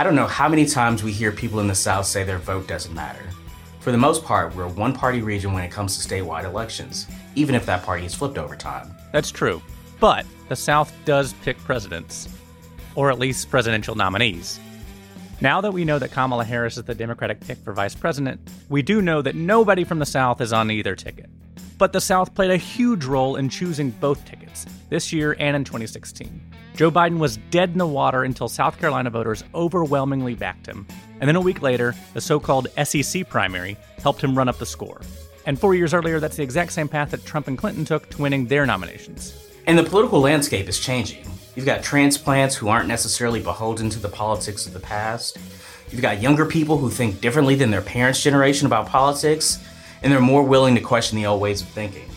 I don't know how many times we hear people in the South say their vote doesn't matter. For the most part, we're a one party region when it comes to statewide elections, even if that party is flipped over time. That's true. But the South does pick presidents, or at least presidential nominees. Now that we know that Kamala Harris is the Democratic pick for vice president, we do know that nobody from the South is on either ticket. But the South played a huge role in choosing both tickets, this year and in 2016. Joe Biden was dead in the water until South Carolina voters overwhelmingly backed him. And then a week later, the so called SEC primary helped him run up the score. And four years earlier, that's the exact same path that Trump and Clinton took to winning their nominations. And the political landscape is changing. You've got transplants who aren't necessarily beholden to the politics of the past. You've got younger people who think differently than their parents' generation about politics, and they're more willing to question the old ways of thinking.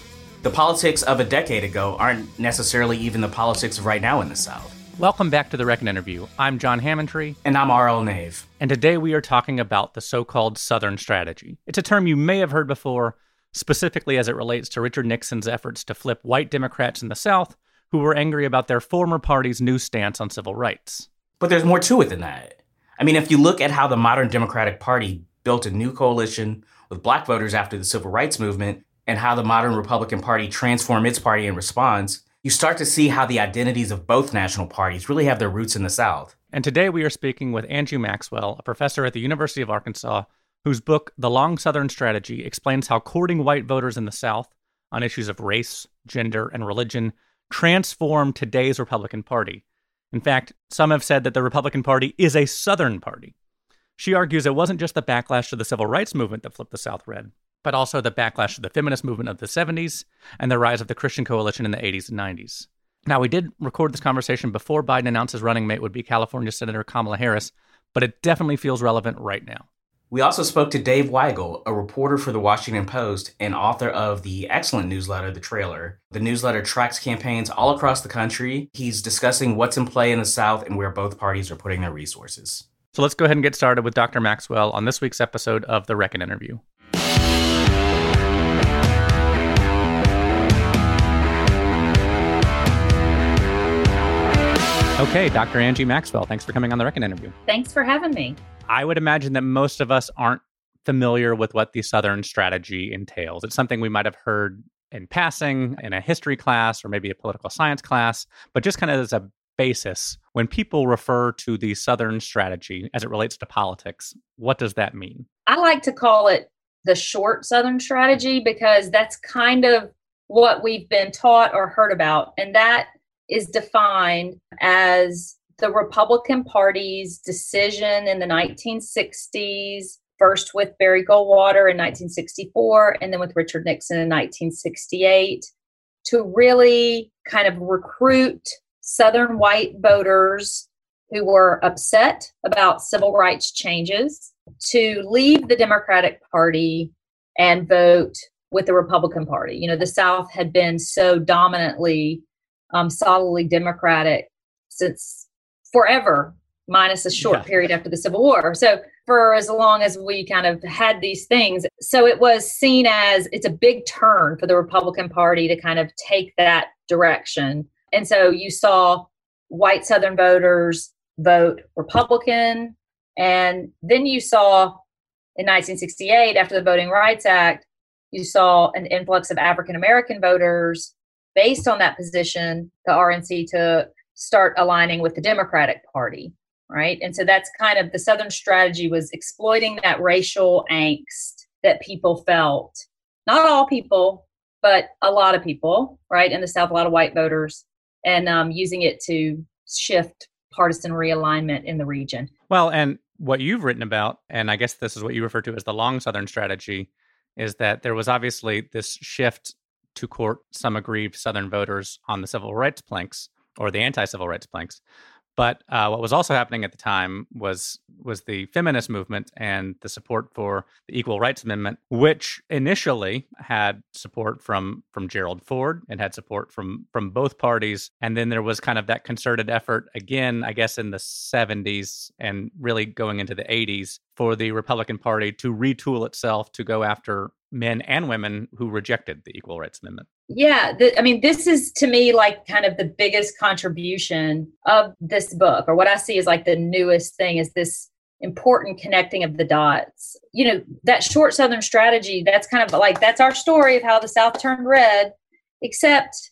The politics of a decade ago aren't necessarily even the politics of right now in the South. Welcome back to the Reckon interview. I'm John Hammontree. And I'm R.L. Nave. And today we are talking about the so called Southern Strategy. It's a term you may have heard before, specifically as it relates to Richard Nixon's efforts to flip white Democrats in the South who were angry about their former party's new stance on civil rights. But there's more to it than that. I mean, if you look at how the modern Democratic Party built a new coalition with black voters after the civil rights movement, and how the modern Republican Party transformed its party in response, you start to see how the identities of both national parties really have their roots in the South. And today we are speaking with Angie Maxwell, a professor at the University of Arkansas, whose book, The Long Southern Strategy, explains how courting white voters in the South on issues of race, gender, and religion transformed today's Republican Party. In fact, some have said that the Republican Party is a Southern party. She argues it wasn't just the backlash to the civil rights movement that flipped the South red, but also the backlash of the feminist movement of the 70s and the rise of the Christian coalition in the 80s and 90s. Now, we did record this conversation before Biden announced his running mate would be California Senator Kamala Harris, but it definitely feels relevant right now. We also spoke to Dave Weigel, a reporter for the Washington Post and author of the excellent newsletter, The Trailer. The newsletter tracks campaigns all across the country. He's discussing what's in play in the South and where both parties are putting their resources. So let's go ahead and get started with Dr. Maxwell on this week's episode of The Reckon Interview. Okay, Dr. Angie Maxwell, thanks for coming on the Reckon interview. Thanks for having me. I would imagine that most of us aren't familiar with what the Southern strategy entails. It's something we might have heard in passing in a history class or maybe a political science class, but just kind of as a basis, when people refer to the Southern strategy as it relates to politics, what does that mean? I like to call it the short Southern strategy because that's kind of what we've been taught or heard about. And that is defined as the Republican Party's decision in the 1960s, first with Barry Goldwater in 1964, and then with Richard Nixon in 1968, to really kind of recruit Southern white voters who were upset about civil rights changes to leave the Democratic Party and vote with the Republican Party. You know, the South had been so dominantly um, solidly Democratic since forever, minus a short yeah. period after the Civil War. So, for as long as we kind of had these things. So, it was seen as it's a big turn for the Republican Party to kind of take that direction. And so, you saw white Southern voters vote Republican. And then you saw in 1968, after the Voting Rights Act, you saw an influx of African American voters based on that position, the RNC to start aligning with the Democratic Party, right? And so that's kind of the Southern strategy was exploiting that racial angst that people felt. Not all people, but a lot of people, right? In the South, a lot of white voters, and um, using it to shift partisan realignment in the region. Well, and what you've written about, and I guess this is what you refer to as the long Southern strategy, is that there was obviously this shift to court some aggrieved Southern voters on the civil rights planks or the anti-civil rights planks. But uh, what was also happening at the time was was the feminist movement and the support for the Equal Rights Amendment, which initially had support from from Gerald Ford and had support from from both parties, and then there was kind of that concerted effort again, I guess, in the '70s and really going into the '80s for the Republican Party to retool itself to go after men and women who rejected the Equal Rights Amendment. Yeah, the, I mean, this is to me like kind of the biggest contribution of this book, or what I see as like the newest thing is this important connecting of the dots. You know, that short Southern strategy, that's kind of like that's our story of how the South turned red, except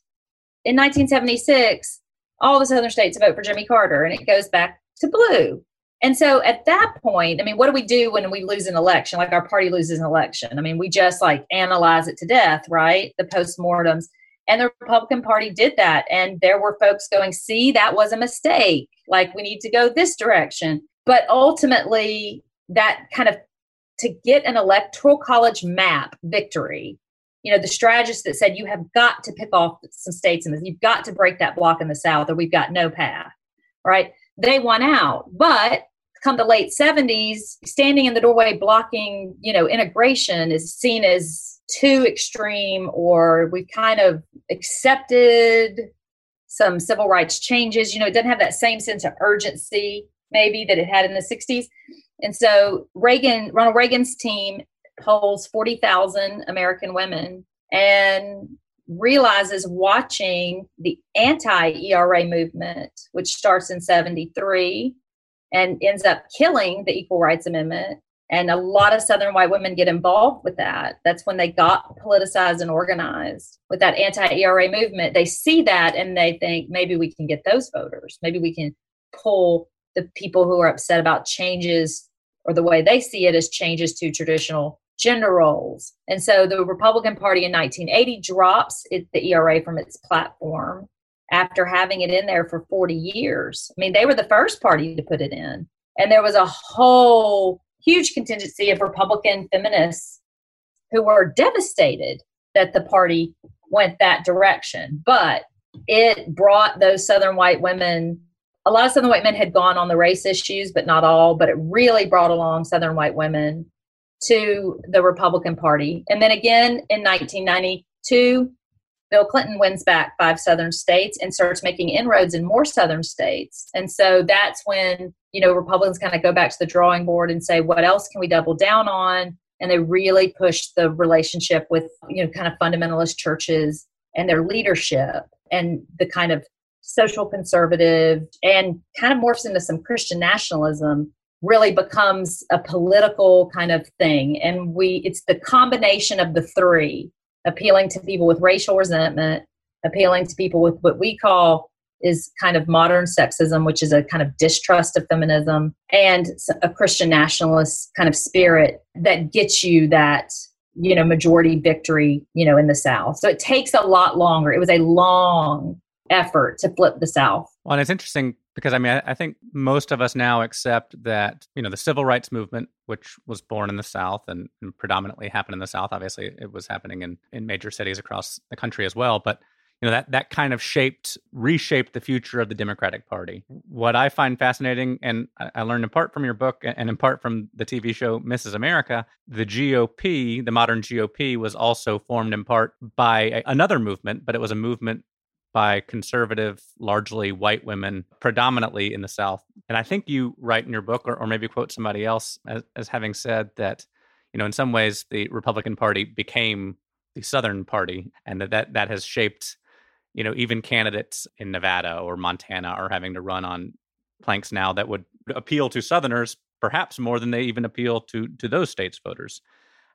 in 1976, all the Southern states vote for Jimmy Carter, and it goes back to blue. And so at that point, I mean, what do we do when we lose an election? Like our party loses an election. I mean, we just like analyze it to death, right? The postmortems. And the Republican Party did that. And there were folks going, see, that was a mistake. Like we need to go this direction. But ultimately, that kind of to get an electoral college map victory, you know, the strategist that said you have got to pick off some states this, you've got to break that block in the South, or we've got no path, right? They won out. But come the late 70s, standing in the doorway blocking, you know, integration is seen as too extreme, or we've kind of accepted some civil rights changes. You know, it doesn't have that same sense of urgency maybe that it had in the 60s. And so Reagan, Ronald Reagan's team polls 40,000 American women and realizes watching the anti ERA movement, which starts in 73 and ends up killing the Equal Rights Amendment. And a lot of Southern white women get involved with that. That's when they got politicized and organized with that anti ERA movement. They see that and they think maybe we can get those voters. Maybe we can pull the people who are upset about changes or the way they see it as changes to traditional gender roles. And so the Republican Party in 1980 drops it, the ERA from its platform after having it in there for 40 years. I mean, they were the first party to put it in. And there was a whole huge contingency of Republican feminists who were devastated that the party went that direction. But it brought those Southern white women a lot of Southern white men had gone on the race issues, but not all. But it really brought along Southern white women to the Republican Party. And then again in 1992, Bill Clinton wins back five Southern states and starts making inroads in more Southern states. And so that's when, you know, Republicans kind of go back to the drawing board and say, what else can we double down on? And they really push the relationship with, you know, kind of fundamentalist churches and their leadership and the kind of social conservative and kind of morphs into some Christian nationalism really becomes a political kind of thing and we it's the combination of the three appealing to people with racial resentment appealing to people with what we call is kind of modern sexism which is a kind of distrust of feminism and a christian nationalist kind of spirit that gets you that you know majority victory you know in the south so it takes a lot longer it was a long effort to flip the South. Well, and it's interesting because I mean, I, I, think most of us now accept that, you know, the civil rights movement, which was born in the South and, and predominantly happened in the South, obviously it was happening in, in major cities across the country as well. But you know that that kind of shaped reshaped the future of the democratic party what i find fascinating and i learned in part from your book and in part from the tv show mrs america the gop the modern gop was also formed in part by another movement but it was a movement by conservative, largely white women, predominantly in the South. And I think you write in your book, or, or maybe quote somebody else as, as having said that, you know, in some ways the Republican Party became the Southern Party, and that that, that has shaped, you know, even candidates in Nevada or Montana are having to run on planks now that would appeal to Southerners perhaps more than they even appeal to to those states' voters.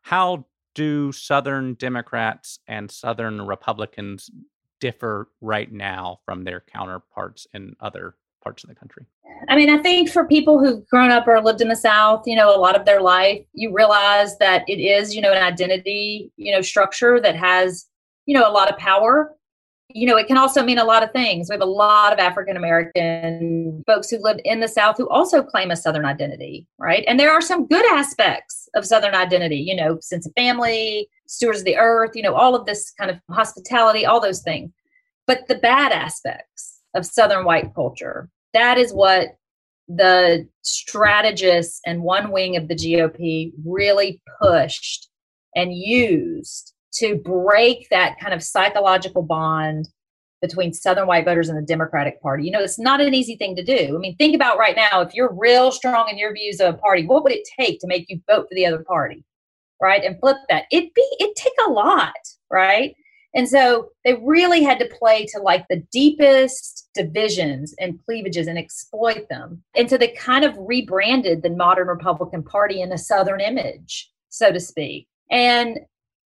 How do Southern Democrats and Southern Republicans differ right now from their counterparts in other parts of the country? I mean, I think for people who've grown up or lived in the South, you know, a lot of their life, you realize that it is, you know, an identity, you know, structure that has, you know, a lot of power. You know, it can also mean a lot of things. We have a lot of African American folks who live in the South who also claim a Southern identity, right? And there are some good aspects of Southern identity, you know, sense of family, stewards of the earth, you know, all of this kind of hospitality, all those things. But the bad aspects of Southern white culture, that is what the strategists and one wing of the GOP really pushed and used to break that kind of psychological bond between Southern white voters and the Democratic Party. You know, it's not an easy thing to do. I mean, think about right now if you're real strong in your views of a party, what would it take to make you vote for the other party? Right, and flip that. It be it take a lot, right? And so they really had to play to like the deepest divisions and cleavages and exploit them. And so they kind of rebranded the modern Republican Party in a Southern image, so to speak. And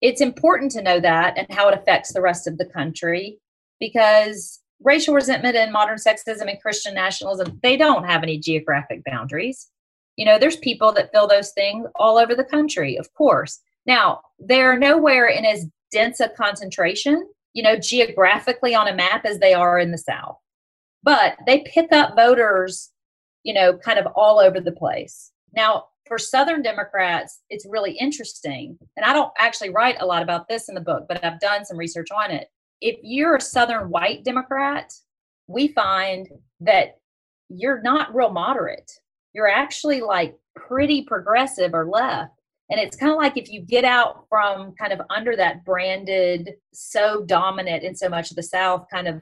it's important to know that and how it affects the rest of the country because racial resentment and modern sexism and Christian nationalism, they don't have any geographic boundaries. You know, there's people that fill those things all over the country, of course. Now, they're nowhere in as dense a concentration, you know, geographically on a map as they are in the South. But they pick up voters, you know, kind of all over the place. Now, for Southern Democrats, it's really interesting. And I don't actually write a lot about this in the book, but I've done some research on it. If you're a Southern white Democrat, we find that you're not real moderate. You're actually like pretty progressive or left. And it's kind of like if you get out from kind of under that branded, so dominant in so much of the South kind of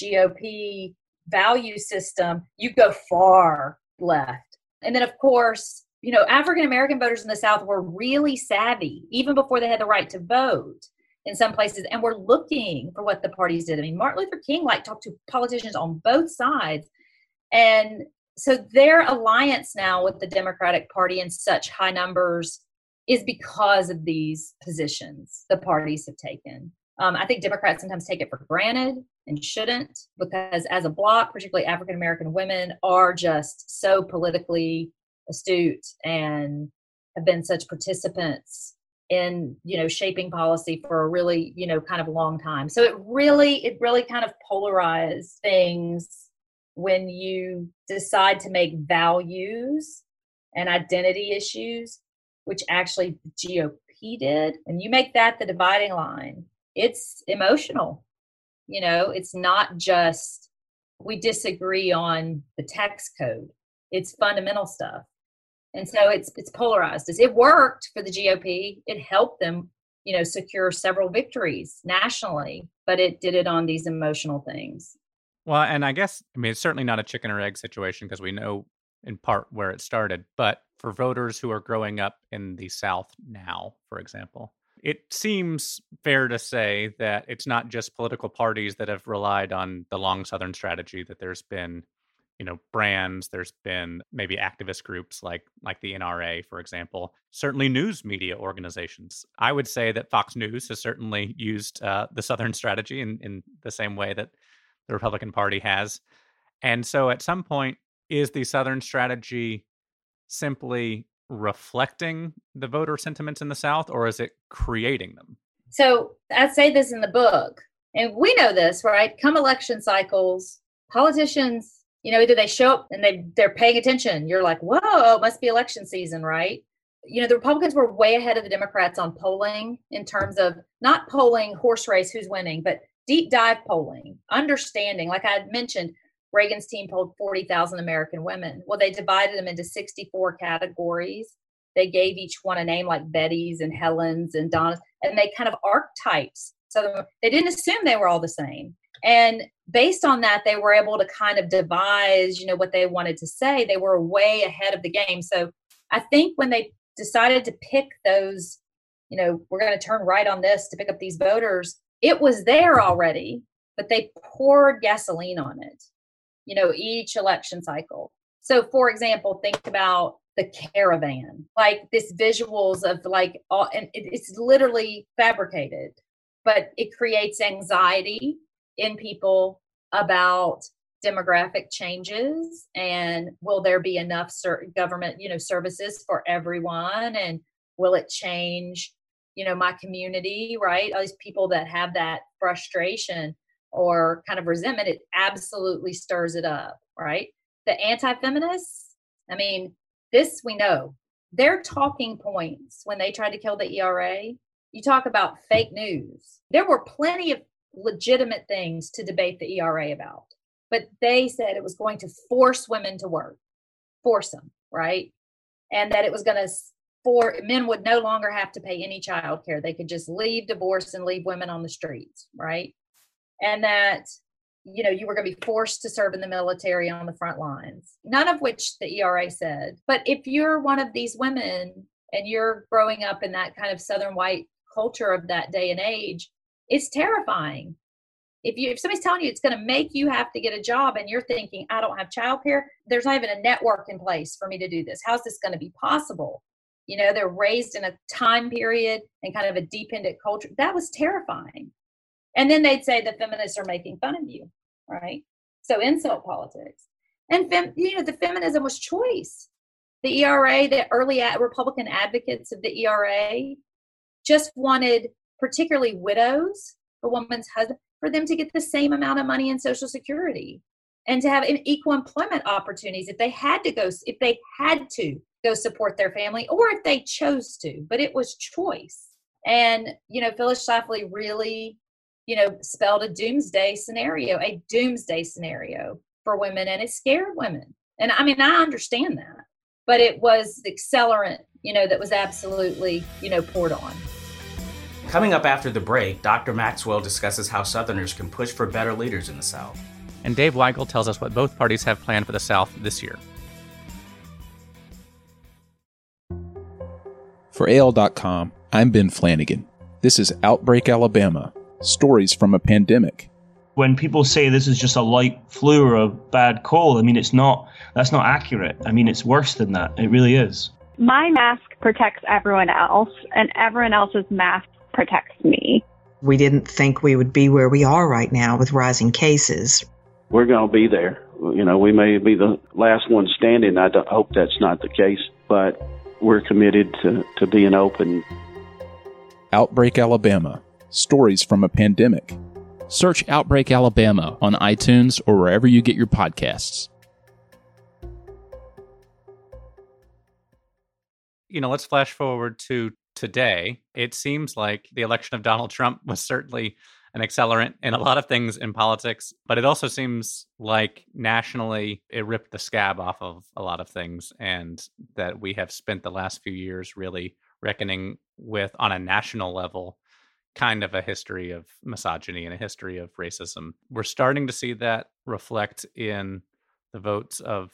GOP value system, you go far left. And then, of course, you know, African American voters in the South were really savvy, even before they had the right to vote in some places, and were looking for what the parties did. I mean, Martin Luther King like talked to politicians on both sides. And so their alliance now with the Democratic Party in such high numbers is because of these positions the parties have taken. Um, I think Democrats sometimes take it for granted and shouldn't, because as a bloc, particularly African American women, are just so politically astute and have been such participants in you know shaping policy for a really you know kind of long time so it really it really kind of polarized things when you decide to make values and identity issues which actually GOP did, and you make that the dividing line, it's emotional. You know, it's not just we disagree on the tax code. It's fundamental stuff. And so it's it's polarized. It worked for the GOP. It helped them, you know, secure several victories nationally, but it did it on these emotional things. Well, and I guess I mean it's certainly not a chicken or egg situation because we know in part where it started, but for voters who are growing up in the South now, for example. It seems fair to say that it's not just political parties that have relied on the long Southern strategy, that there's been you know brands there's been maybe activist groups like like the NRA for example certainly news media organizations i would say that fox news has certainly used uh, the southern strategy in in the same way that the republican party has and so at some point is the southern strategy simply reflecting the voter sentiments in the South or is it creating them? So I say this in the book, and we know this, right? Come election cycles, politicians, you know, either they show up and they they're paying attention. You're like, whoa, must be election season, right? You know, the Republicans were way ahead of the Democrats on polling in terms of not polling horse race who's winning, but deep dive polling, understanding, like I mentioned, Reagan's team polled 40,000 American women. Well, they divided them into 64 categories. They gave each one a name like Betty's and Helen's and Donna's, and they kind of archetypes. So they didn't assume they were all the same. And based on that, they were able to kind of devise, you know, what they wanted to say. They were way ahead of the game. So I think when they decided to pick those, you know, we're going to turn right on this to pick up these voters, it was there already, but they poured gasoline on it you know, each election cycle. So, for example, think about the caravan, like this visuals of like all, and it's literally fabricated, but it creates anxiety in people about demographic changes and will there be enough government you know services for everyone and will it change you know my community right all these people that have that frustration or kind of resentment, it absolutely stirs it up, right? The anti feminists, I mean, this we know, their talking points when they tried to kill the ERA, you talk about fake news. There were plenty of legitimate things to debate the ERA about, but they said it was going to force women to work, force them, right? And that it was going to for men would no longer have to pay any child care. They could just leave divorce and leave women on the streets, right? and that you know you were going to be forced to serve in the military on the front lines. None of which the ERA said. But if you're one of these women and you're growing up in that kind of southern white culture of that day and age it's terrifying. If you if somebody's telling you it's going to make you have to get a job and you're thinking i don't have childcare there's not even a network in place for me to do this. How's this going to be possible you know they're raised in a time period and kind of a dependent culture that was terrifying. And then they'd say the feminists are making fun of you right? So insult politics. And fem, you know the feminism was choice. The ERA the early ad, republican advocates of the ERA just wanted particularly widows a woman's husband for them to get the same amount of money in social security and to have equal employment opportunities if they had to go if they had to go support their family or if they chose to but it was choice and you know phyllis schlafly really you know spelled a doomsday scenario a doomsday scenario for women and it scared women and i mean i understand that but it was the accelerant you know that was absolutely you know poured on Coming up after the break, Dr. Maxwell discusses how Southerners can push for better leaders in the South. And Dave Weigel tells us what both parties have planned for the South this year. For AL.com, I'm Ben Flanagan. This is Outbreak Alabama Stories from a Pandemic. When people say this is just a light flu or a bad cold, I mean, it's not, that's not accurate. I mean, it's worse than that. It really is. My mask protects everyone else, and everyone else's mask protects me. We didn't think we would be where we are right now with rising cases. We're going to be there. You know, we may be the last one standing. I hope that's not the case, but we're committed to, to being open. Outbreak Alabama Stories from a Pandemic. Search Outbreak Alabama on iTunes or wherever you get your podcasts. You know, let's flash forward to today, it seems like the election of Donald Trump was certainly an accelerant in a lot of things in politics, but it also seems like nationally it ripped the scab off of a lot of things, and that we have spent the last few years really reckoning with, on a national level, kind of a history of misogyny and a history of racism. We're starting to see that reflect in the votes of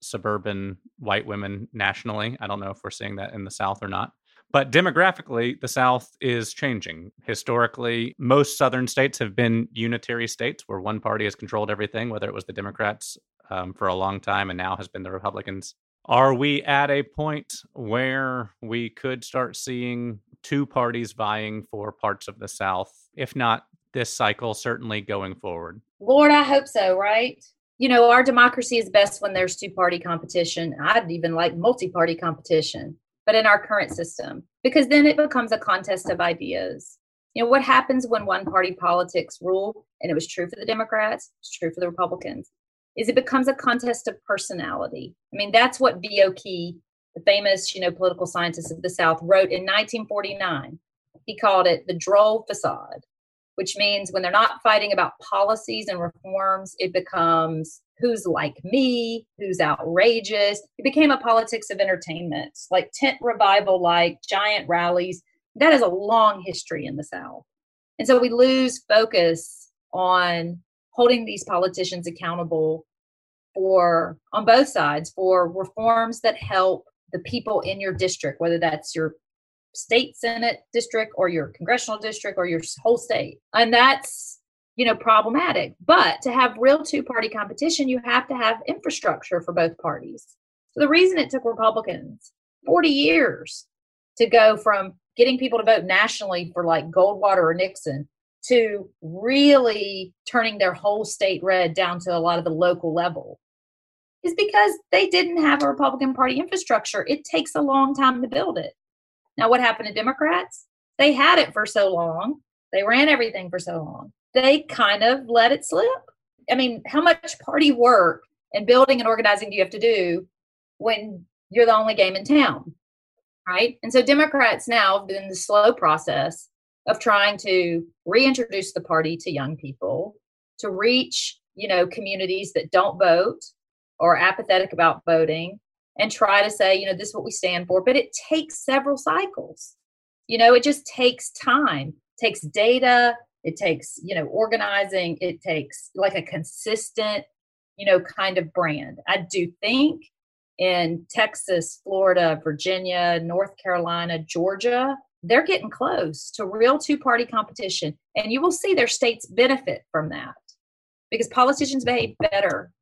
suburban white women nationally. I don't know if we're seeing that in the South or not. But demographically, the South is changing. Historically, most Southern states have been unitary states where one party has controlled everything, whether it was the Democrats um, for a long time and now has been the Republicans. Are we at a point where we could start seeing two parties vying for parts of the South? If not this cycle, certainly going forward. Lord, I hope so, right? You know, our democracy is best when there's two party competition. I'd even like multi party competition but in our current system, because then it becomes a contest of ideas. You know, what happens when one party politics rule, and it was true for the Democrats, it's true for the Republicans, is it becomes a contest of personality. I mean, that's what. Key, the famous, you know, political scientist of the South, wrote in 1949. He called it the droll facade, which means when they're not fighting about policies and reforms, it becomes who's like me, who's outrageous. It became a politics of entertainment, like tent revival, like giant rallies. That is a long history in the South. And so we lose focus on holding these politicians accountable for, on both sides, for reforms that help the people in your district, whether that's your state senate district or your congressional district or your whole state. And that's you know problematic. But to have real two party competition you have to have infrastructure for both parties. So the reason it took republicans 40 years to go from getting people to vote nationally for like goldwater or nixon to really turning their whole state red down to a lot of the local level is because they didn't have a republican party infrastructure. It takes a long time to build it. Now what happened to democrats? They had it for so long. They ran everything for so long they kind of let it slip. I mean, how much party work and building and organizing do you have to do when you're the only game in town? Right. And so Democrats now have been in the slow process of trying to reintroduce the party to young people, to reach, you know, communities that don't vote or apathetic about voting and try to say, you know, this is what we stand for. But it takes several cycles. You know, it just takes time, takes data, it takes you know organizing it takes like a consistent you know kind of brand i do think in Texas, Florida, Virginia, North Carolina, Georgia, they're getting close to real two party competition. And you will see their states benefit from that because politicians behave better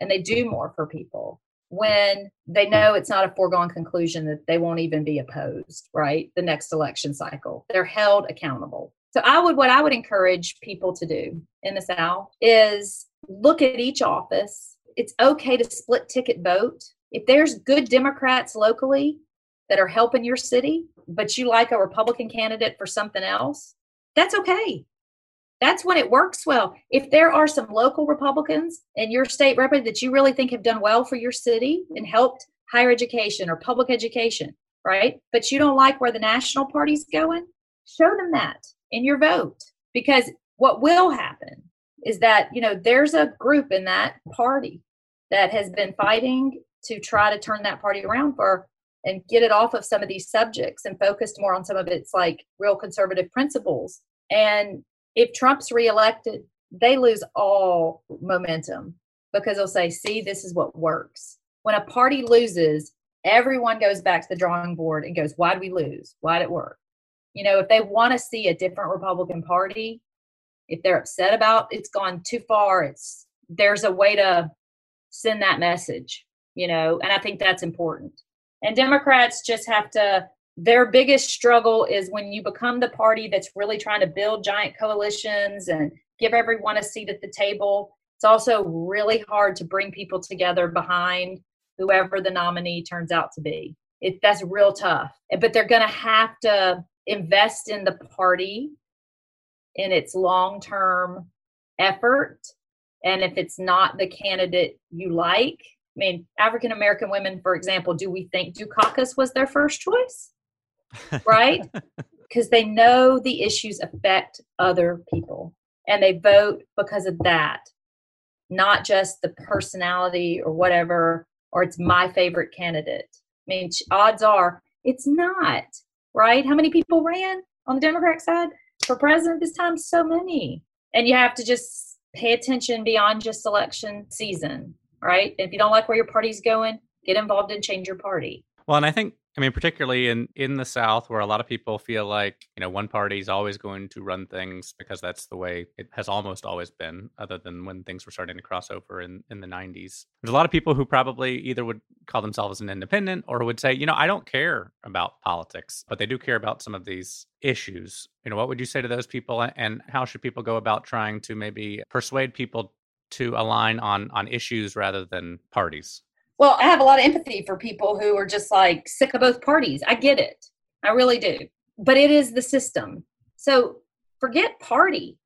and they do more for people when they know it's not a foregone conclusion that they won't even be opposed, right? The next election cycle. They're held accountable. So I would what I would encourage people to do in the South is look at each office. It's okay to split ticket vote. If there's good Democrats locally that are helping your city, but you like a Republican candidate for something else, that's okay. That's when it works well. If there are some local Republicans in your state representative that you really think have done well for your city and helped higher education or public education, right? But you don't like where the national party's going, show them that in your vote. Because what will happen is that, you know, there's a group in that party that has been fighting to try to turn that party around for and get it off of some of these subjects and focused more on some of its like real conservative principles. And if Trump's reelected, they lose all momentum because they'll say, see, this is what works. When a party loses, everyone goes back to the drawing board and goes, why did we lose? Why did it work? You know, if they want to see a different Republican Party, if they're upset about it's gone too far, it's there's a way to send that message, you know, and I think that's important. And Democrats just have to their biggest struggle is when you become the party that's really trying to build giant coalitions and give everyone a seat at the table. It's also really hard to bring people together behind whoever the nominee turns out to be. It, that's real tough. But they're going to have to invest in the party in its long term effort. And if it's not the candidate you like, I mean, African American women, for example, do we think Dukakis was their first choice? right? Because they know the issues affect other people and they vote because of that, not just the personality or whatever, or it's my favorite candidate. I mean, odds are it's not, right? How many people ran on the Democrat side for president this time? So many. And you have to just pay attention beyond just election season, right? If you don't like where your party's going, get involved and change your party. Well, and I think I mean, particularly in in the South, where a lot of people feel like you know one party is always going to run things because that's the way it has almost always been, other than when things were starting to cross over in in the '90s. There's a lot of people who probably either would call themselves an independent or would say, you know, I don't care about politics, but they do care about some of these issues. You know, what would you say to those people, and how should people go about trying to maybe persuade people to align on on issues rather than parties? Well, I have a lot of empathy for people who are just like sick of both parties. I get it. I really do. But it is the system. So forget party,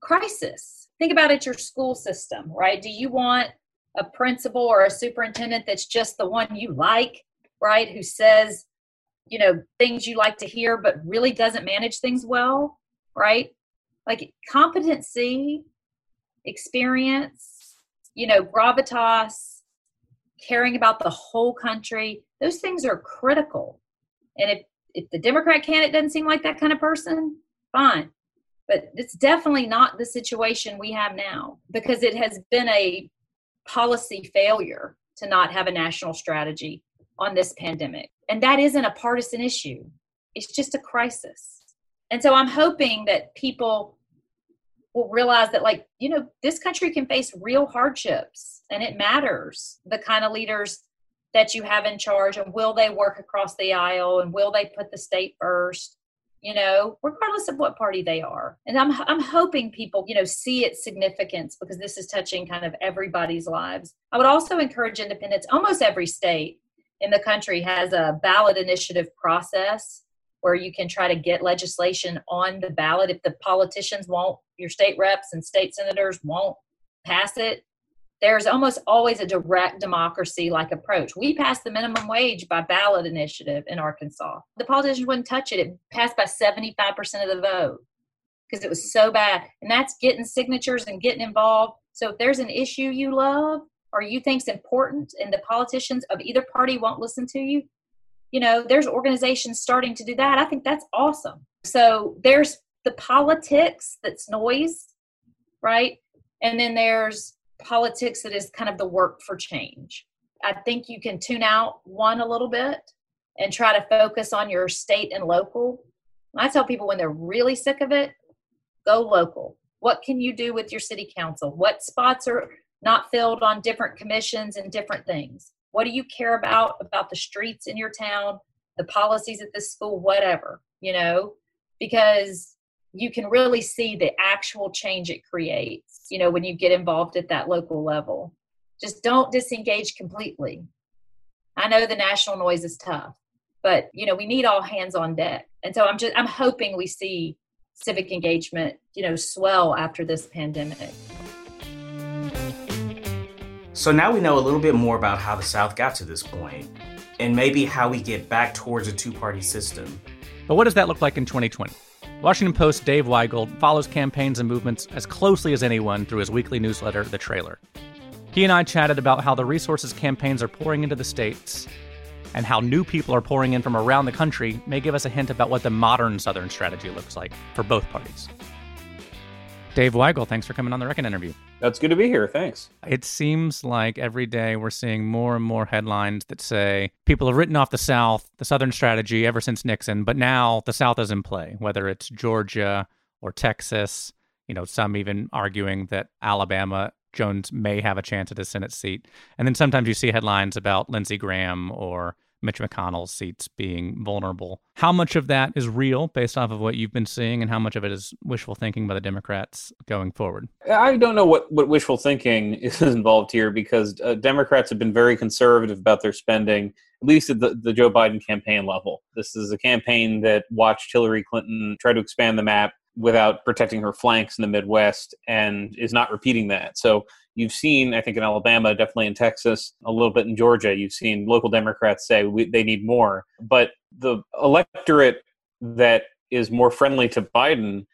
crisis. Think about it your school system, right? Do you want a principal or a superintendent that's just the one you like, right? Who says, you know, things you like to hear, but really doesn't manage things well, right? Like competency, experience, you know, gravitas, caring about the whole country, those things are critical. And if, if the Democrat candidate doesn't seem like that kind of person, fine. But it's definitely not the situation we have now because it has been a policy failure to not have a national strategy on this pandemic. And that isn't a partisan issue, it's just a crisis. And so I'm hoping that people will realize that, like, you know, this country can face real hardships and it matters the kind of leaders that you have in charge and will they work across the aisle and will they put the state first you know regardless of what party they are. And i'm i'm hoping people you know see its significance because this is touching kind of everybody's lives. I would also encourage independents almost every state in the country has a ballot initiative process where you can try to get legislation on the ballot if the politicians won't your state reps and state senators won't pass it there's almost always a direct democracy like approach. We passed the minimum wage by ballot initiative in Arkansas. The politicians wouldn't touch it. It passed by 75% of the vote because it was so bad. And that's getting signatures and getting involved. So if there's an issue you love or you think's important and the politicians of either party won't listen to you, you know, there's organizations starting to do that. I think that's awesome. So there's the politics that's noise, right? And then there's politics that is kind of the work for change. I think you can tune out one a little bit and try to focus on your state and local. I tell people when they're really sick of it, go local. What can you do with your city council? What spots are not filled on different commissions and different things? What do you care about about the streets in your town, the policies at this school, whatever, you know? Because you can really see the actual change it creates, you know, when you get involved at that local level. Just don't disengage completely. I know the national noise is tough, but you know, we need all hands on deck. And so I'm just I'm hoping we see civic engagement, you know, swell after this pandemic. So now we know a little bit more about how the South got to this point, and maybe how we get back towards a two party system. But what does that look like in 2020? Washington Post Dave Weigel follows campaigns and movements as closely as anyone through his weekly newsletter, The Trailer. He and I chatted about how the resources campaigns are pouring into the states and how new people are pouring in from around the country may give us a hint about what the modern Southern strategy looks like for both parties. Dave Weigel, thanks for coming on the Reckon interview. That's good to be here. Thanks. It seems like every day we're seeing more and more headlines that say people have written off the South, the Southern strategy ever since Nixon, but now the South is in play, whether it's Georgia or Texas. You know, some even arguing that Alabama Jones may have a chance at a Senate seat. And then sometimes you see headlines about Lindsey Graham or Mitch McConnell's seats being vulnerable. How much of that is real based off of what you've been seeing, and how much of it is wishful thinking by the Democrats going forward? I don't know what, what wishful thinking is involved here because uh, Democrats have been very conservative about their spending, at least at the, the Joe Biden campaign level. This is a campaign that watched Hillary Clinton try to expand the map without protecting her flanks in the Midwest and is not repeating that. So you've seen, I think, in Alabama, definitely in Texas, a little bit in Georgia, you've seen local Democrats say we, they need more. But the electorate that is more friendly to Biden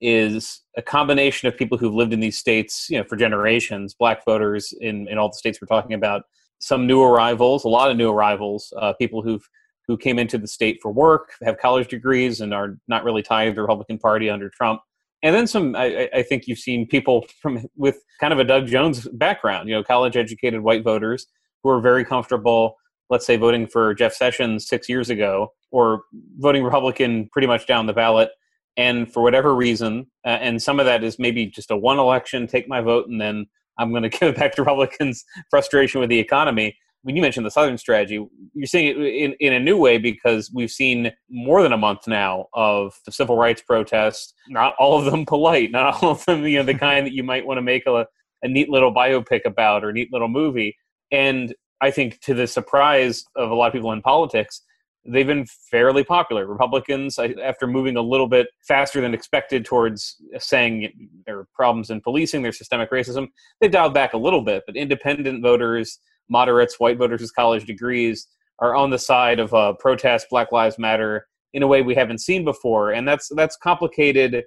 is a combination of people who've lived in these states, you know, for generations, black voters in, in all the states we're talking about, some new arrivals, a lot of new arrivals, uh, people who've who came into the state for work, have college degrees, and are not really tied to the Republican Party under Trump. And then some. I, I think you've seen people from with kind of a Doug Jones background, you know, college-educated white voters who are very comfortable, let's say, voting for Jeff Sessions six years ago, or voting Republican pretty much down the ballot, and for whatever reason, uh, and some of that is maybe just a one election, take my vote, and then I'm going to give it back to Republicans' frustration with the economy when you mentioned the Southern strategy, you're seeing it in, in a new way because we've seen more than a month now of the civil rights protests. Not all of them polite, not all of them, you know, the kind that you might want to make a, a neat little biopic about or a neat little movie. And I think to the surprise of a lot of people in politics, they've been fairly popular. Republicans, after moving a little bit faster than expected towards saying there are problems in policing, there's systemic racism, they dialed back a little bit. But independent voters, moderates, white voters with college degrees are on the side of uh, protest Black Lives Matter in a way we haven't seen before, and that's that's complicated.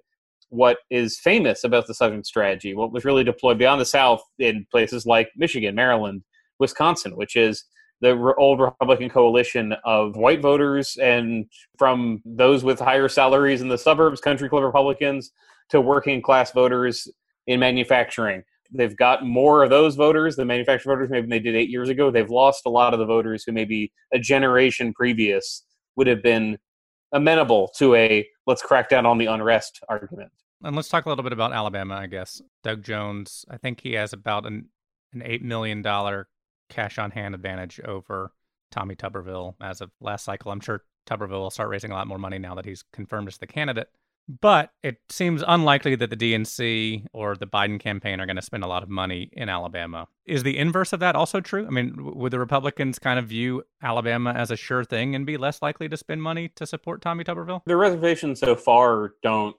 What is famous about the Southern strategy? What was really deployed beyond the South in places like Michigan, Maryland, Wisconsin, which is the old Republican coalition of white voters and from those with higher salaries in the suburbs, country club Republicans, to working class voters in manufacturing they've got more of those voters, the manufactured voters, maybe they did eight years ago. They've lost a lot of the voters who maybe a generation previous would have been amenable to a let's crack down on the unrest argument. And let's talk a little bit about Alabama, I guess. Doug Jones, I think he has about an an eight million dollar cash on hand advantage over Tommy Tuberville as of last cycle. I'm sure Tuberville will start raising a lot more money now that he's confirmed as the candidate. But it seems unlikely that the DNC or the Biden campaign are going to spend a lot of money in Alabama. Is the inverse of that also true? I mean, would the Republicans kind of view Alabama as a sure thing and be less likely to spend money to support Tommy Tuberville? The reservations so far don't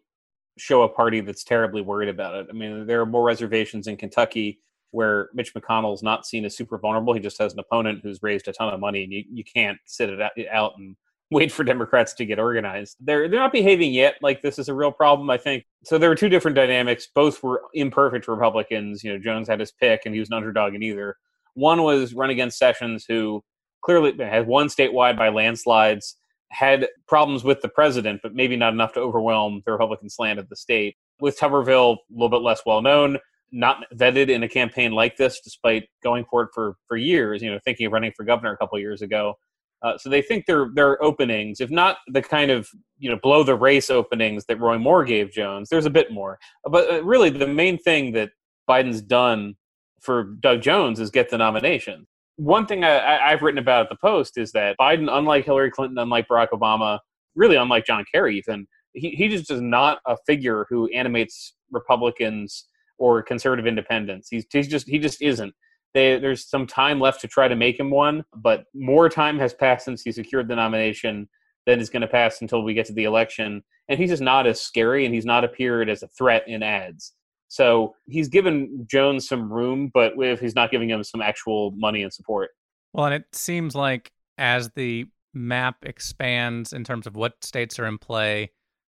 show a party that's terribly worried about it. I mean, there are more reservations in Kentucky where Mitch McConnell's not seen as super vulnerable. He just has an opponent who's raised a ton of money, and you, you can't sit it out and wait for Democrats to get organized. They're they're not behaving yet like this is a real problem. I think so. There were two different dynamics. Both were imperfect Republicans. You know, Jones had his pick, and he was an underdog in either. One was run against Sessions, who clearly had won statewide by landslides, had problems with the president, but maybe not enough to overwhelm the Republican slant of the state. With Tuberville, a little bit less well known, not vetted in a campaign like this, despite going for it for for years. You know, thinking of running for governor a couple years ago. Uh, so they think their their openings, if not the kind of you know blow the race openings that Roy Moore gave Jones, there's a bit more. But uh, really, the main thing that Biden's done for Doug Jones is get the nomination. One thing I, have written about at the Post is that Biden, unlike Hillary Clinton, unlike Barack Obama, really unlike John Kerry, even he, he just is not a figure who animates Republicans or conservative independents. He's, he's just he just isn't. They, there's some time left to try to make him one, but more time has passed since he secured the nomination than is going to pass until we get to the election. And he's just not as scary, and he's not appeared as a threat in ads. So he's given Jones some room, but if he's not giving him some actual money and support. Well, and it seems like as the map expands in terms of what states are in play,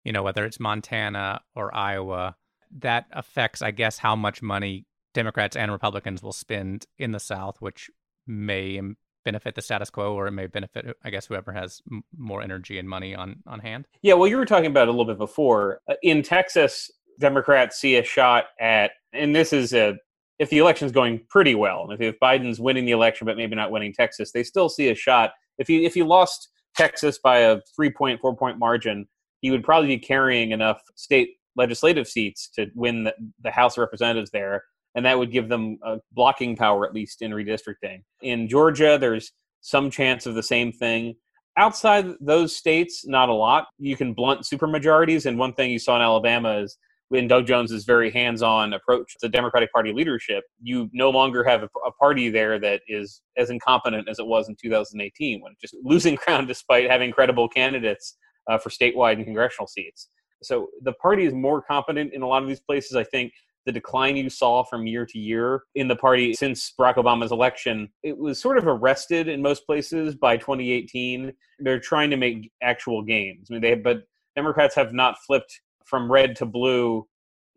you know, whether it's Montana or Iowa, that affects, I guess, how much money Democrats and Republicans will spend in the South, which may benefit the status quo or it may benefit, I guess, whoever has m- more energy and money on, on hand. Yeah, well, you were talking about a little bit before. Uh, in Texas, Democrats see a shot at, and this is a, if the election's going pretty well, if, if Biden's winning the election but maybe not winning Texas, they still see a shot. If he if he lost Texas by a three point four point margin, he would probably be carrying enough state legislative seats to win the, the House of Representatives there, and that would give them a blocking power at least in redistricting. In Georgia, there's some chance of the same thing. Outside those states, not a lot. You can blunt supermajorities, and one thing you saw in Alabama is in Doug Jones's very hands-on approach to Democratic Party leadership, you no longer have a, party there that is as incompetent as it was in 2018, when just losing ground despite having credible candidates uh, for statewide and congressional seats. So the party is more competent in a lot of these places. I think the decline you saw from year to year in the party since Barack Obama's election, it was sort of arrested in most places by 2018. They're trying to make actual gains. I mean, they but Democrats have not flipped from red to blue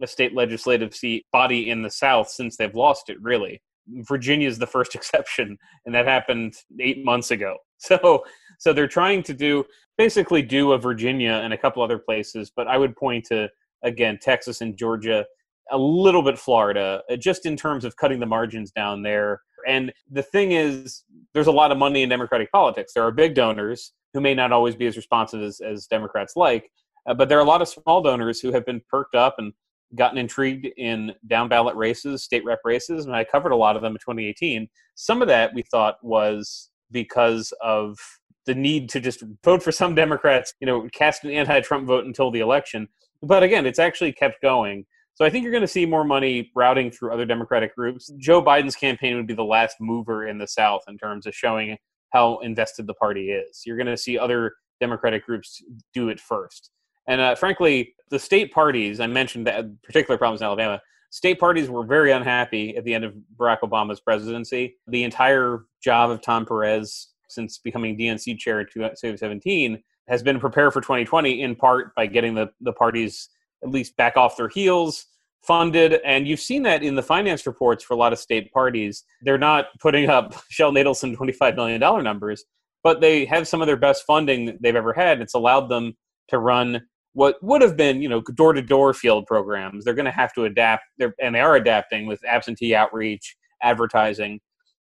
a state legislative seat body in the South since they've lost it, really. Virginia is the first exception, and that happened eight months ago. So, so they're trying to do basically do a Virginia and a couple other places, but I would point to again Texas and Georgia, a little bit Florida, uh, just in terms of cutting the margins down there. And the thing is, there's a lot of money in Democratic politics. There are big donors who may not always be as responsive as, as Democrats like, uh, but there are a lot of small donors who have been perked up and gotten intrigued in down ballot races, state rep races, and I covered a lot of them in 2018. Some of that we thought was because of the need to just vote for some Democrats, you know, cast an anti-Trump vote until the election. But again, it's actually kept going. So I think you're going to see more money routing through other Democratic groups. Joe Biden's campaign would be the last mover in the South in terms of showing how invested the party is. You're going to see other Democratic groups do it first. And uh, frankly, the state parties, I mentioned that particular problems in Alabama, state parties were very unhappy at the end of Barack Obama's presidency. The entire job of Tom Perez since becoming DNC chair in 2017 has been prepare for 2020 in part by getting the, the parties at least back off their heels, funded. And you've seen that in the finance reports for a lot of state parties. They're not putting up Sheldon Adelson $25 million numbers, but they have some of their best funding they've ever had. It's allowed them to run what would have been you know door to door field programs they're going to have to adapt and they are adapting with absentee outreach advertising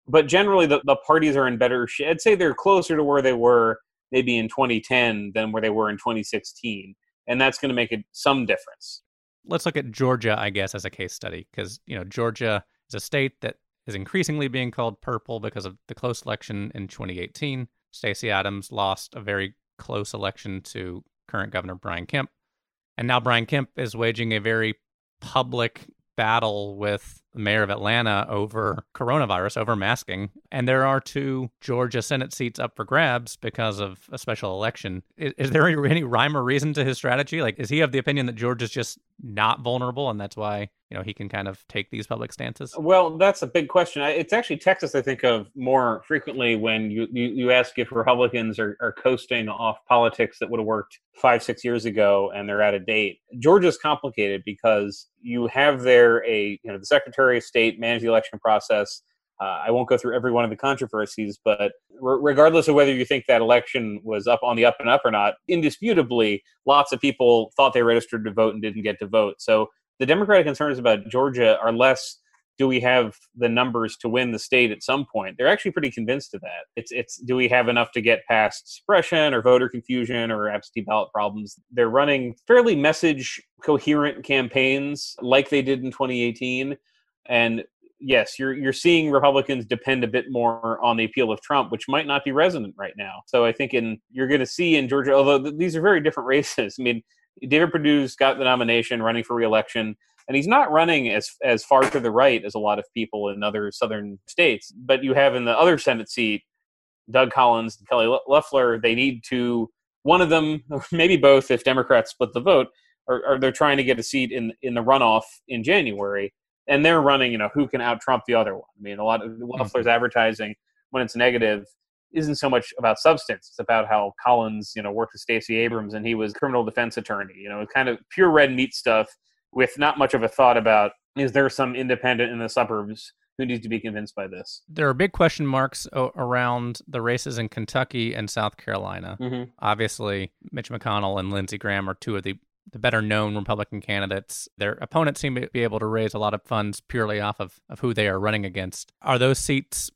but generally the, the parties are in better shape i'd say they're closer to where they were maybe in 2010 than where they were in 2016 and that's going to make it some difference let's look at georgia i guess as a case study because you know georgia is a state that is increasingly being called purple because of the close election in 2018 stacey Abrams lost a very close election to current governor Brian Kemp. And now Brian Kemp is waging a very public battle with mayor of Atlanta over coronavirus, over masking. And there are two Georgia Senate seats up for grabs because of a special election. Is, is there any rhyme or reason to his strategy? Like, is he of the opinion that Georgia's just not vulnerable and that's why you know he can kind of take these public stances well that's a big question it's actually texas i think of more frequently when you you, you ask if republicans are, are coasting off politics that would have worked five six years ago and they're out of date georgia's complicated because you have there a you know the secretary of state manage the election process uh, I won't go through every one of the controversies, but re- regardless of whether you think that election was up on the up and up or not, indisputably, lots of people thought they registered to vote and didn't get to vote. So The Democratic concerns about Georgia are less do we have the numbers to win the state at some point? They're actually pretty convinced of that. It's it's do we have enough to get past suppression or voter confusion or absentee ballot problems? They're running fairly message coherent campaigns like they did in 2018 and yes, you're you're seeing Republicans depend a bit more on the appeal of Trump, which might not be resonant right now. So I think in you're going to see in Georgia, although th- these are very different races. I mean, David Perdue's got the nomination, running for reelection and he's not running as as far to the right as a lot of people in other southern states. But you have in the other Senate seat, Doug Collins and Kelly Loeffler. They need to one of them, maybe both, if Democrats split the vote, or they're trying to get a seat in in the runoff in January, and they're running. You know, who can out Trump the other one? I mean, a lot of Loeffler's mm-hmm. advertising when it's negative isn't so much about substance. It's about how Collins, you know, worked with Stacey Abrams and he was criminal defense attorney. You know, kind of pure red meat stuff with not much of a thought about is there some independent in the suburbs who needs to be convinced by this? There are big question marks o- around the races in Kentucky and South Carolina. Mm-hmm. Obviously, Mitch McConnell and Lindsey Graham are two of the the better known Republican candidates. Their opponents seem to be able to raise a lot of funds purely off of, of who they are running against. Are those seats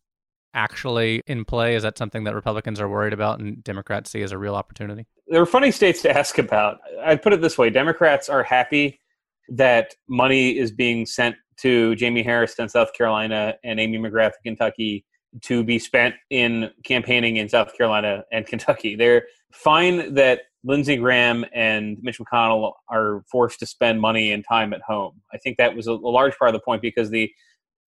actually in play? Is that something that Republicans are worried about and Democrats see as a real opportunity? There are funny states to ask about. I'd put it this way Democrats are happy that money is being sent to Jaime Harris in South Carolina and Amy McGrath in Kentucky to be spent in campaigning in South Carolina and Kentucky. They're fine that Lindsey Graham and Mitch McConnell are forced to spend money and time at home. I think that was a, a large part of the point because the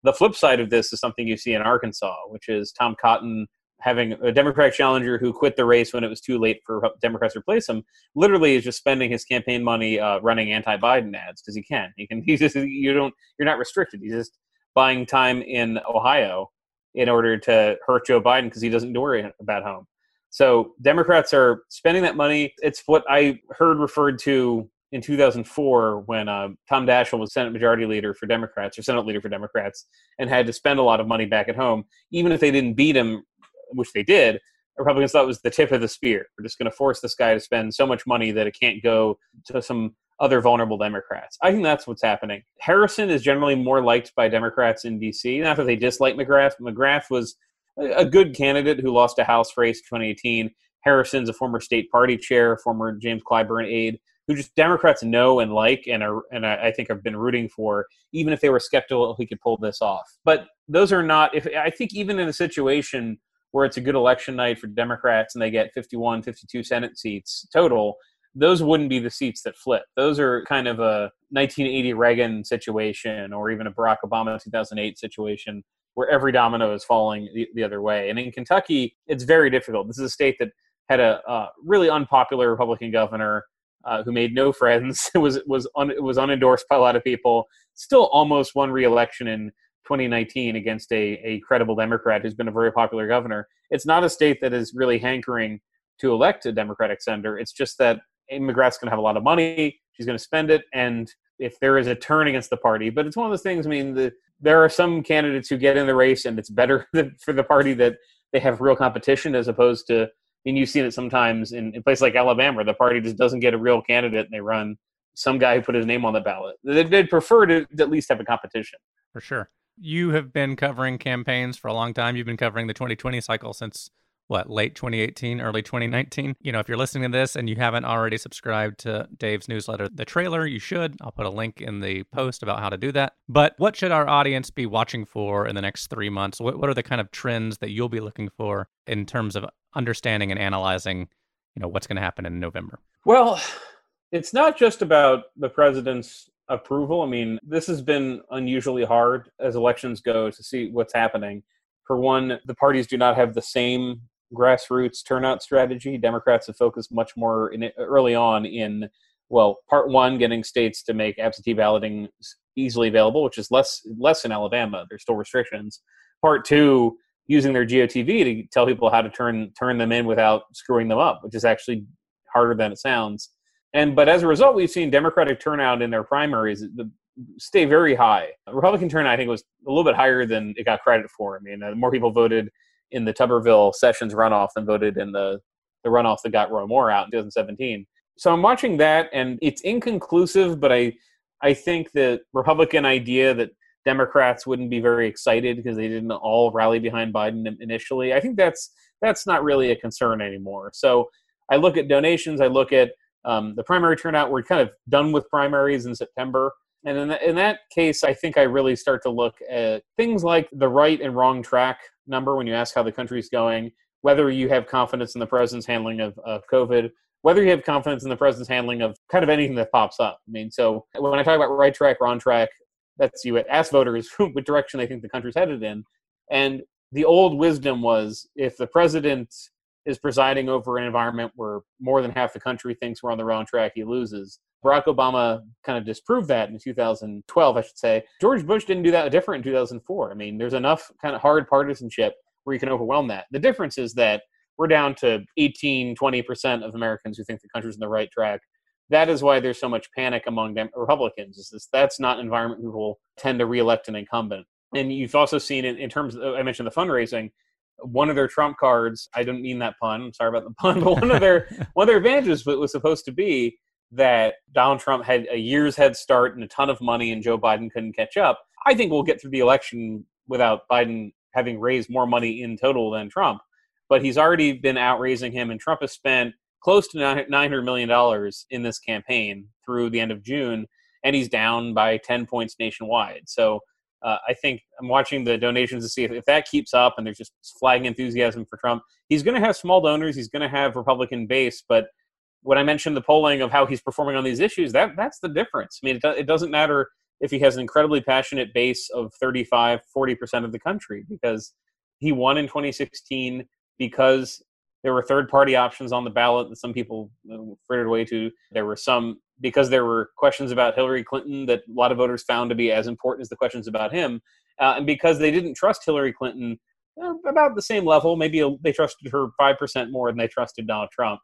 the flip side of this is something you see in Arkansas, which is Tom Cotton having a Democratic challenger who quit the race when it was too late for Democrats to replace him, literally is just spending his campaign money uh, running anti-Biden ads because he can. He can. He's just you don't. You're not restricted. He's just buying time in Ohio in order to hurt Joe Biden because he doesn't worry about home. So Democrats are spending that money. It's what I heard referred to in 2004 when uh, Tom Daschle was Senate Majority Leader for Democrats or Senate Leader for Democrats and had to spend a lot of money back at home, even if they didn't beat him which they did, Republicans thought was the tip of the spear. We're just going to force this guy to spend so much money that it can't go to some other vulnerable Democrats. I think that's what's happening. Harrison is generally more liked by Democrats in D.C. Not that they dislike McGrath. McGrath was a good candidate who lost a House race in 2018. Harrison's a former state party chair, former James Clyburn aide, who just Democrats know and like, and are, and I think have been rooting for, even if they were skeptical if he could pull this off. But those are not. If I think even in a situation where it's a good election night for Democrats and they get 51, 52 Senate seats total, those wouldn't be the seats that flip. Those are kind of a 1980 Reagan situation or even a Barack Obama 2008 situation where every domino is falling the, the other way. And in Kentucky, it's very difficult. This is a state that had a, really unpopular Republican governor uh, who made no friends. It was was un, it was unendorsed by a lot of people. Still, almost won re-election in 2019 against a, a credible Democrat who's been a very popular governor. It's not a state that is really hankering to elect a Democratic senator. It's just that Amy McGrath's going to have a lot of money. She's going to spend it. And if there is a turn against the party, but it's one of those things, I mean, the, there are some candidates who get in the race and it's better for the party that they have real competition as opposed to, I mean, you've seen it sometimes in, in places like Alabama the party just doesn't get a real candidate and they run some guy who put his name on the ballot. They'd prefer to at least have a competition. For sure you have been covering campaigns for a long time. You've been covering the 2020 cycle since what, late 2018, early 2019. You know, if you're listening to this and you haven't already subscribed to Dave's newsletter, The Trailer, you should. I'll put a link in the post about how to do that. But what should our audience be watching for in the next three months? What, what are the kind of trends that you'll be looking for in terms of understanding and analyzing, you know, what's going to happen in November? Well, it's not just about the president's approval. I mean, this has been unusually hard as elections go to see what's happening. For one, the parties do not have the same grassroots turnout strategy. Democrats have focused much more in early on in well, part one, getting states to make absentee balloting easily available, which is less less in Alabama. There's still restrictions. Part two, using their GOTV to tell people how to turn turn them in without screwing them up, which is actually harder than it sounds. And but as a result, we've seen Democratic turnout in their primaries stay very high. Republican turnout, I think, was a little bit higher than it got credit for. I mean, uh, more people voted in the Tuberville Sessions runoff than voted in the the runoff that got Roy Moore out in 2017. So I'm watching that, and it's inconclusive, but I I think the Republican idea that Democrats wouldn't be very excited because they didn't all rally behind Biden initially. I think that's that's not really a concern anymore. So I look at donations. I look at um, the primary turnout. We're kind of done with primaries in September. And in, in that case, I think I really start to look at things like the right and wrong track number when you ask how the country's going, whether you have confidence in the president's handling of, of COVID, whether you have confidence in the president's handling of kind of anything that pops up. I mean, so when I talk about right track, wrong track, that's you ask voters what direction they think the country's headed in. And the old wisdom was if the president is presiding over an environment where more than half the country thinks we're on the wrong track, he loses. Barack Obama kind of disproved that in 2012, I should say. George Bush didn't do that different in 2004. I mean, there's enough kind of hard partisanship where you can overwhelm that. The difference is that we're down to 18, 20% of Americans who think the country's on the right track. That is why there's so much panic among them, Republicans. Is this, that's not an environment who will tend to reelect an incumbent. And you've also seen in, in terms of, I mentioned the fundraising, one of their trump cards, I didn't mean that pun, I'm sorry about the pun, but one of their one of their advantages was supposed to be that Donald Trump had a year's head start and a ton of money, and Joe Biden couldn't catch up. I think we'll get through the election without Biden having raised more money in total than Trump. But he's already been out raising him, and Trump has spent close to $900 million in this campaign through the end of June, and he's down by 10 points nationwide. So uh, I think I'm watching the donations to see if, if that keeps up and there's just flagging enthusiasm for Trump. He's going to have small donors, he's going to have Republican base, but when I mentioned the polling of how he's performing on these issues, that that's the difference. I mean, it, do, it doesn't matter if he has an incredibly passionate base of 35, 40% of the country because he won in 2016 because there were third party options on the ballot that some people frittered away to. There were some because there were questions about Hillary Clinton that a lot of voters found to be as important as the questions about him. Uh, and because they didn't trust Hillary Clinton about the same level, maybe they trusted her 5% more than they trusted Donald Trump.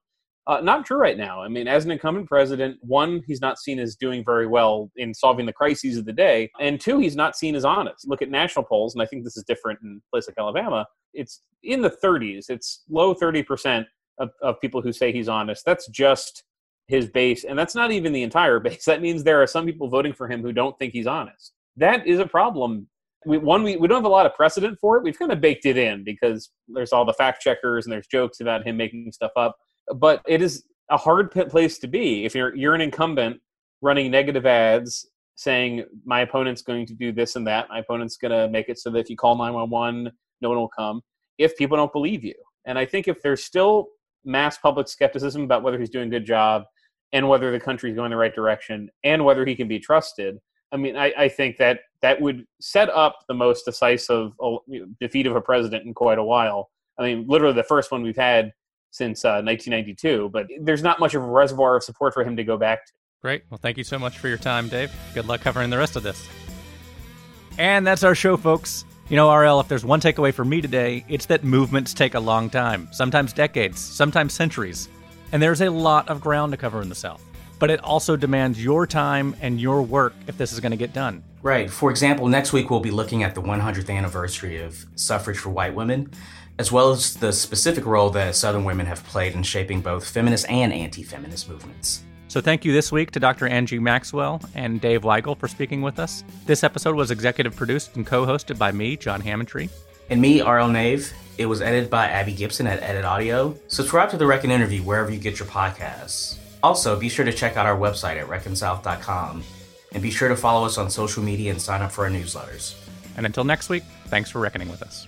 Uh, not true right now. I mean, as an incumbent president, one, he's not seen as doing very well in solving the crises of the day, and two, he's not seen as honest. Look at national polls, and I think this is different in a place like Alabama. It's in the 30s. It's low 30% of, of people who say he's honest. That's just his base, and that's not even the entire base. That means there are some people voting for him who don't think he's honest. That is a problem. We, one, we, we don't have a lot of precedent for it. We've kind of baked it in because there's all the fact checkers and there's jokes about him making stuff up but it is a hard place to be if you're you're an incumbent running negative ads saying my opponent's going to do this and that. My opponent's going to make it so that if you call 911 no one will come if people don't believe you. And i think if there's still mass public skepticism about whether he's doing a good job and whether the country's going the right direction and whether he can be trusted i mean i, I think that that would set up the most decisive uh, defeat of a president in quite a while. I mean literally the first one we've had since uh, 1992, but there's not much of a reservoir of support for him to go back to. Great. Well, thank you so much for your time, Dave. Good luck covering the rest of this. And that's our show, folks. You know, RL, if there's one takeaway for me today, it's that movements take a long time, sometimes decades, sometimes centuries. And there's a lot of ground to cover in the South. But it also demands your time and your work if this is going to get done. Right. For example, next week we'll be looking at the 100th anniversary of suffrage for white women as well as the specific role that Southern women have played in shaping both feminist and anti feminist movements. So, thank you this week to Dr. Angie Maxwell and Dave Weigel for speaking with us. This episode was executive produced and co hosted by me, John Hammontree. And me, R.L. Nave. It was edited by Abby Gibson at Edit Audio. Subscribe to The Reckon Interview wherever you get your podcasts. Also, be sure to check out our website at reckonsouth.com. And be sure to follow us on social media and sign up for our newsletters. And until next week, thanks for reckoning with us.